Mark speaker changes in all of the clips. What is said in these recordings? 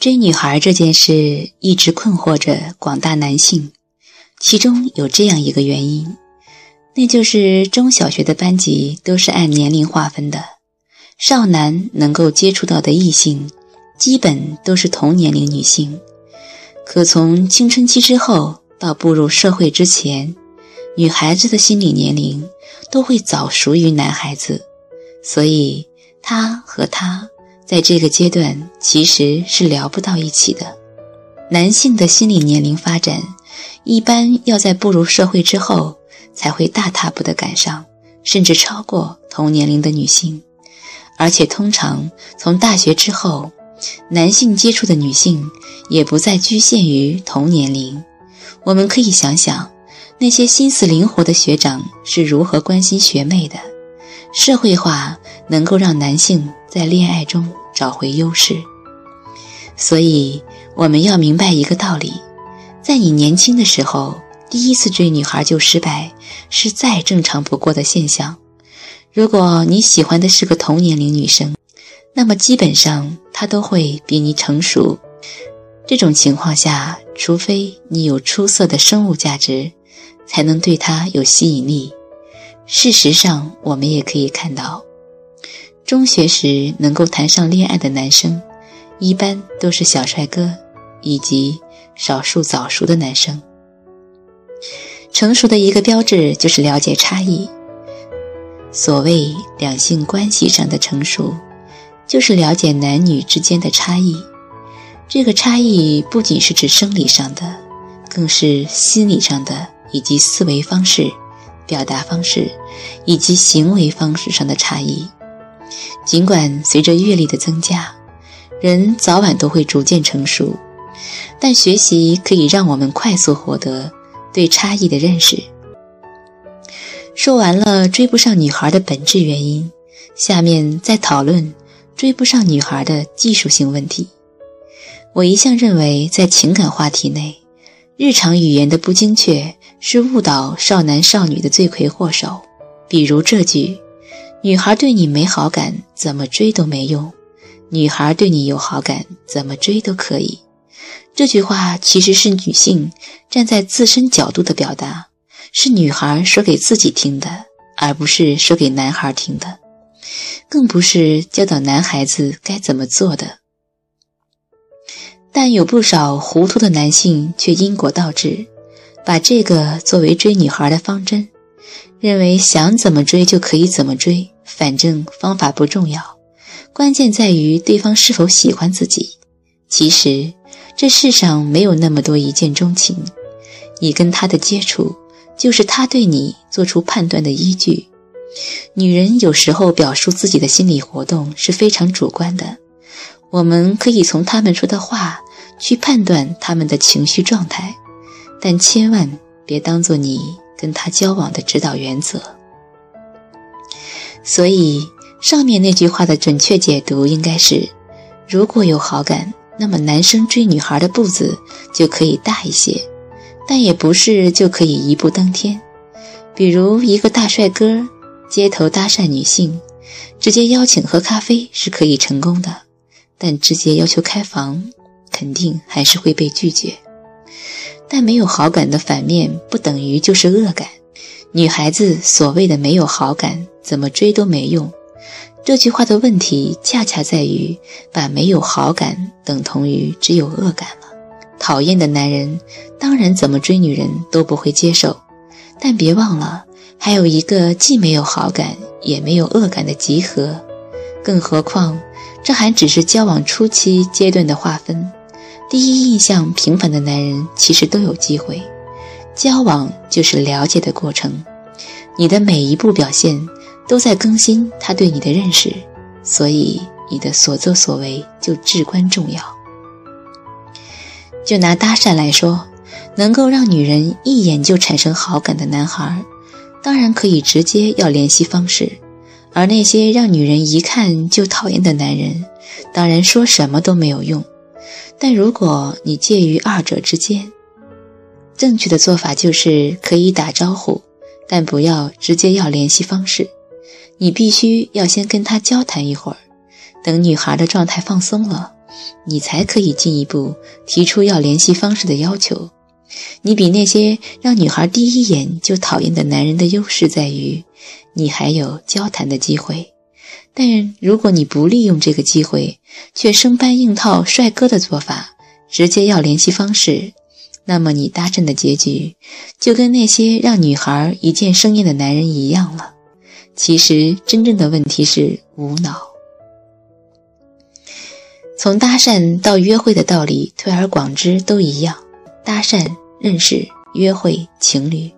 Speaker 1: 追女孩这件事一直困惑着广大男性，其中有这样一个原因，那就是中小学的班级都是按年龄划分的，少男能够接触到的异性，基本都是同年龄女性。可从青春期之后到步入社会之前，女孩子的心理年龄都会早熟于男孩子，所以他和她在这个阶段其实是聊不到一起的。男性的心理年龄发展一般要在步入社会之后才会大踏步的赶上，甚至超过同年龄的女性，而且通常从大学之后。男性接触的女性也不再局限于同年龄，我们可以想想，那些心思灵活的学长是如何关心学妹的。社会化能够让男性在恋爱中找回优势，所以我们要明白一个道理：在你年轻的时候，第一次追女孩就失败，是再正常不过的现象。如果你喜欢的是个同年龄女生，那么基本上，她都会比你成熟。这种情况下，除非你有出色的生物价值，才能对她有吸引力。事实上，我们也可以看到，中学时能够谈上恋爱的男生，一般都是小帅哥，以及少数早熟的男生。成熟的一个标志就是了解差异。所谓两性关系上的成熟。就是了解男女之间的差异，这个差异不仅是指生理上的，更是心理上的，以及思维方式、表达方式以及行为方式上的差异。尽管随着阅历的增加，人早晚都会逐渐成熟，但学习可以让我们快速获得对差异的认识。说完了追不上女孩的本质原因，下面再讨论。追不上女孩的技术性问题，我一向认为，在情感话题内，日常语言的不精确是误导少男少女的罪魁祸首。比如这句：“女孩对你没好感，怎么追都没用；女孩对你有好感，怎么追都可以。”这句话其实是女性站在自身角度的表达，是女孩说给自己听的，而不是说给男孩听的。更不是教导男孩子该怎么做的，但有不少糊涂的男性却因果倒置，把这个作为追女孩的方针，认为想怎么追就可以怎么追，反正方法不重要，关键在于对方是否喜欢自己。其实这世上没有那么多一见钟情，你跟他的接触就是他对你做出判断的依据。女人有时候表述自己的心理活动是非常主观的，我们可以从她们说的话去判断她们的情绪状态，但千万别当做你跟他交往的指导原则。所以，上面那句话的准确解读应该是：如果有好感，那么男生追女孩的步子就可以大一些，但也不是就可以一步登天。比如一个大帅哥。街头搭讪女性，直接邀请喝咖啡是可以成功的，但直接要求开房，肯定还是会被拒绝。但没有好感的反面不等于就是恶感。女孩子所谓的没有好感，怎么追都没用。这句话的问题恰恰在于把没有好感等同于只有恶感了。讨厌的男人当然怎么追女人都不会接受，但别忘了。还有一个既没有好感也没有恶感的集合，更何况这还只是交往初期阶段的划分。第一印象平凡的男人其实都有机会。交往就是了解的过程，你的每一步表现都在更新他对你的认识，所以你的所作所为就至关重要。就拿搭讪来说，能够让女人一眼就产生好感的男孩。当然可以直接要联系方式，而那些让女人一看就讨厌的男人，当然说什么都没有用。但如果你介于二者之间，正确的做法就是可以打招呼，但不要直接要联系方式。你必须要先跟他交谈一会儿，等女孩的状态放松了，你才可以进一步提出要联系方式的要求。你比那些让女孩第一眼就讨厌的男人的优势在于，你还有交谈的机会。但如果你不利用这个机会，却生搬硬套帅哥的做法，直接要联系方式，那么你搭讪的结局就跟那些让女孩一见生厌的男人一样了。其实真正的问题是无脑。从搭讪到约会的道理推而广之都一样，搭讪、认识、约会、情侣，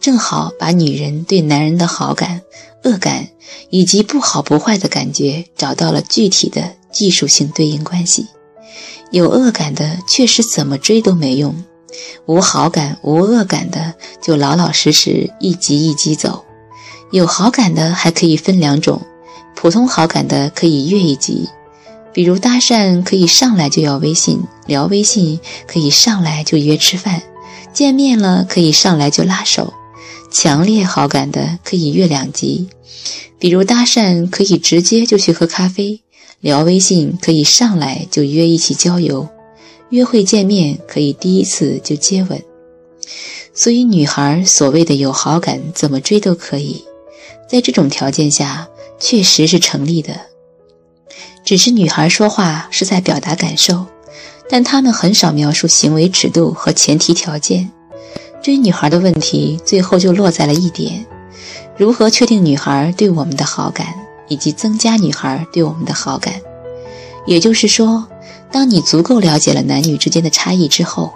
Speaker 1: 正好把女人对男人的好感、恶感。以及不好不坏的感觉，找到了具体的技术性对应关系。有恶感的确实怎么追都没用，无好感无恶感的就老老实实一级一级走。有好感的还可以分两种，普通好感的可以越一级，比如搭讪可以上来就要微信，聊微信可以上来就约吃饭，见面了可以上来就拉手。强烈好感的可以越两级。比如搭讪可以直接就去喝咖啡，聊微信可以上来就约一起郊游，约会见面可以第一次就接吻。所以女孩所谓的有好感，怎么追都可以。在这种条件下，确实是成立的。只是女孩说话是在表达感受，但她们很少描述行为尺度和前提条件。追女孩的问题，最后就落在了一点。如何确定女孩对我们的好感，以及增加女孩对我们的好感？也就是说，当你足够了解了男女之间的差异之后，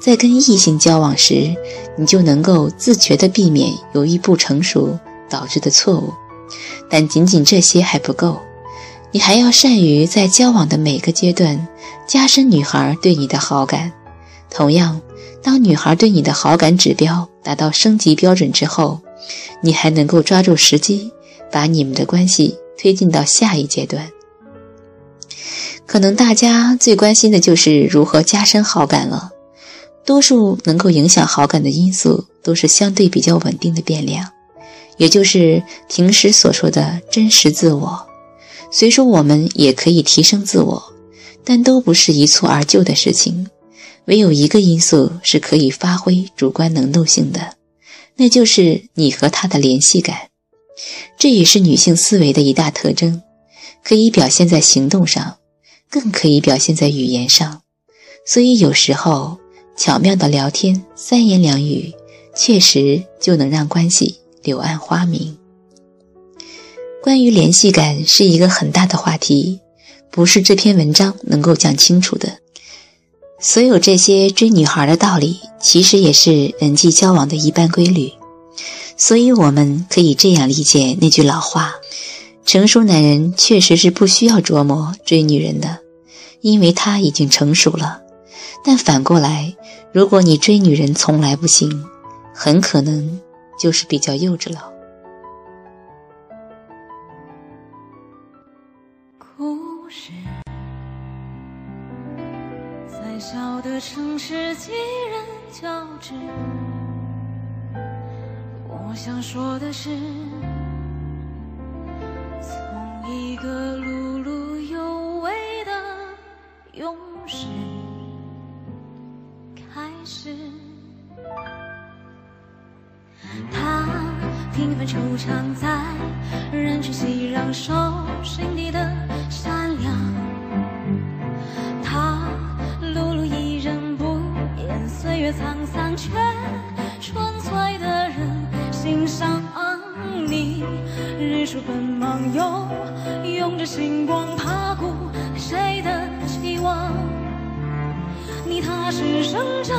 Speaker 1: 在跟异性交往时，你就能够自觉地避免由于不成熟导致的错误。但仅仅这些还不够，你还要善于在交往的每个阶段加深女孩对你的好感。同样，当女孩对你的好感指标达到升级标准之后，你还能够抓住时机，把你们的关系推进到下一阶段。可能大家最关心的就是如何加深好感了。多数能够影响好感的因素都是相对比较稳定的变量，也就是平时所说的真实自我。虽说我们也可以提升自我，但都不是一蹴而就的事情。唯有一个因素是可以发挥主观能动性的。那就是你和他的联系感，这也是女性思维的一大特征，可以表现在行动上，更可以表现在语言上。所以有时候巧妙的聊天，三言两语，确实就能让关系柳暗花明。关于联系感是一个很大的话题，不是这篇文章能够讲清楚的。所有这些追女孩的道理，其实也是人际交往的一般规律。所以，我们可以这样理解那句老话：成熟男人确实是不需要琢磨追女人的，因为他已经成熟了。但反过来，如果你追女人从来不行，很可能就是比较幼稚了。
Speaker 2: 是，几人交织。我想说的是，从一个碌碌有为的勇士开始。他平凡惆怅在人群熙攘，手心底的沧桑却纯粹的人欣赏你，日出奔忙又用着星光爬过谁的期望？你踏实生长，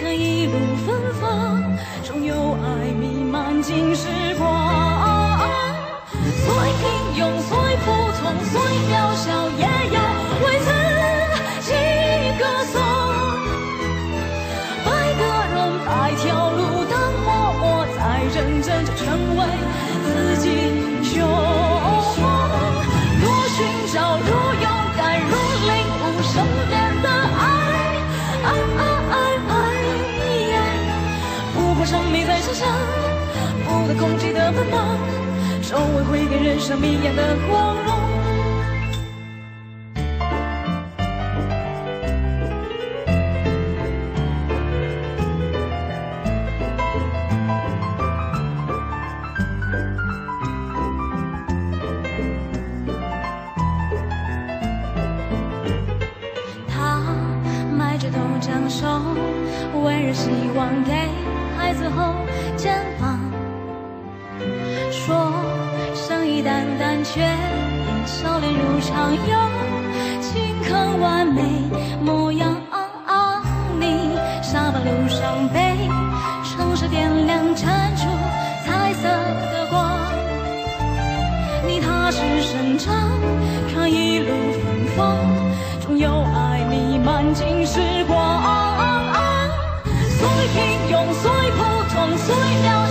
Speaker 2: 可一路芬芳，终有爱弥漫尽时光。虽平庸，虽普通，虽渺小，也要。空气的奔忙，周围会给人生迷眼的光荣。却因笑脸如常有勤恳完美模样。你下班路上被城市点亮，闪出彩色的光。你踏实生长，看一路芬芳，总有爱弥漫进时光。虽平庸，虽普通，虽渺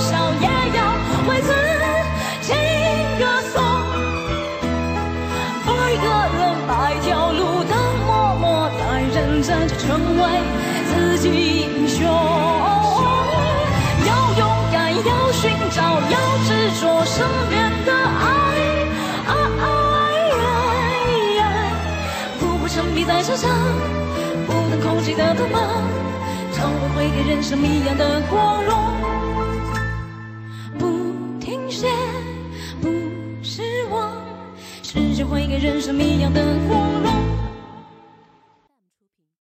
Speaker 2: 记得了吗，常会给人生一样的光荣。不停歇，不失望，时间会给人生一样的光荣。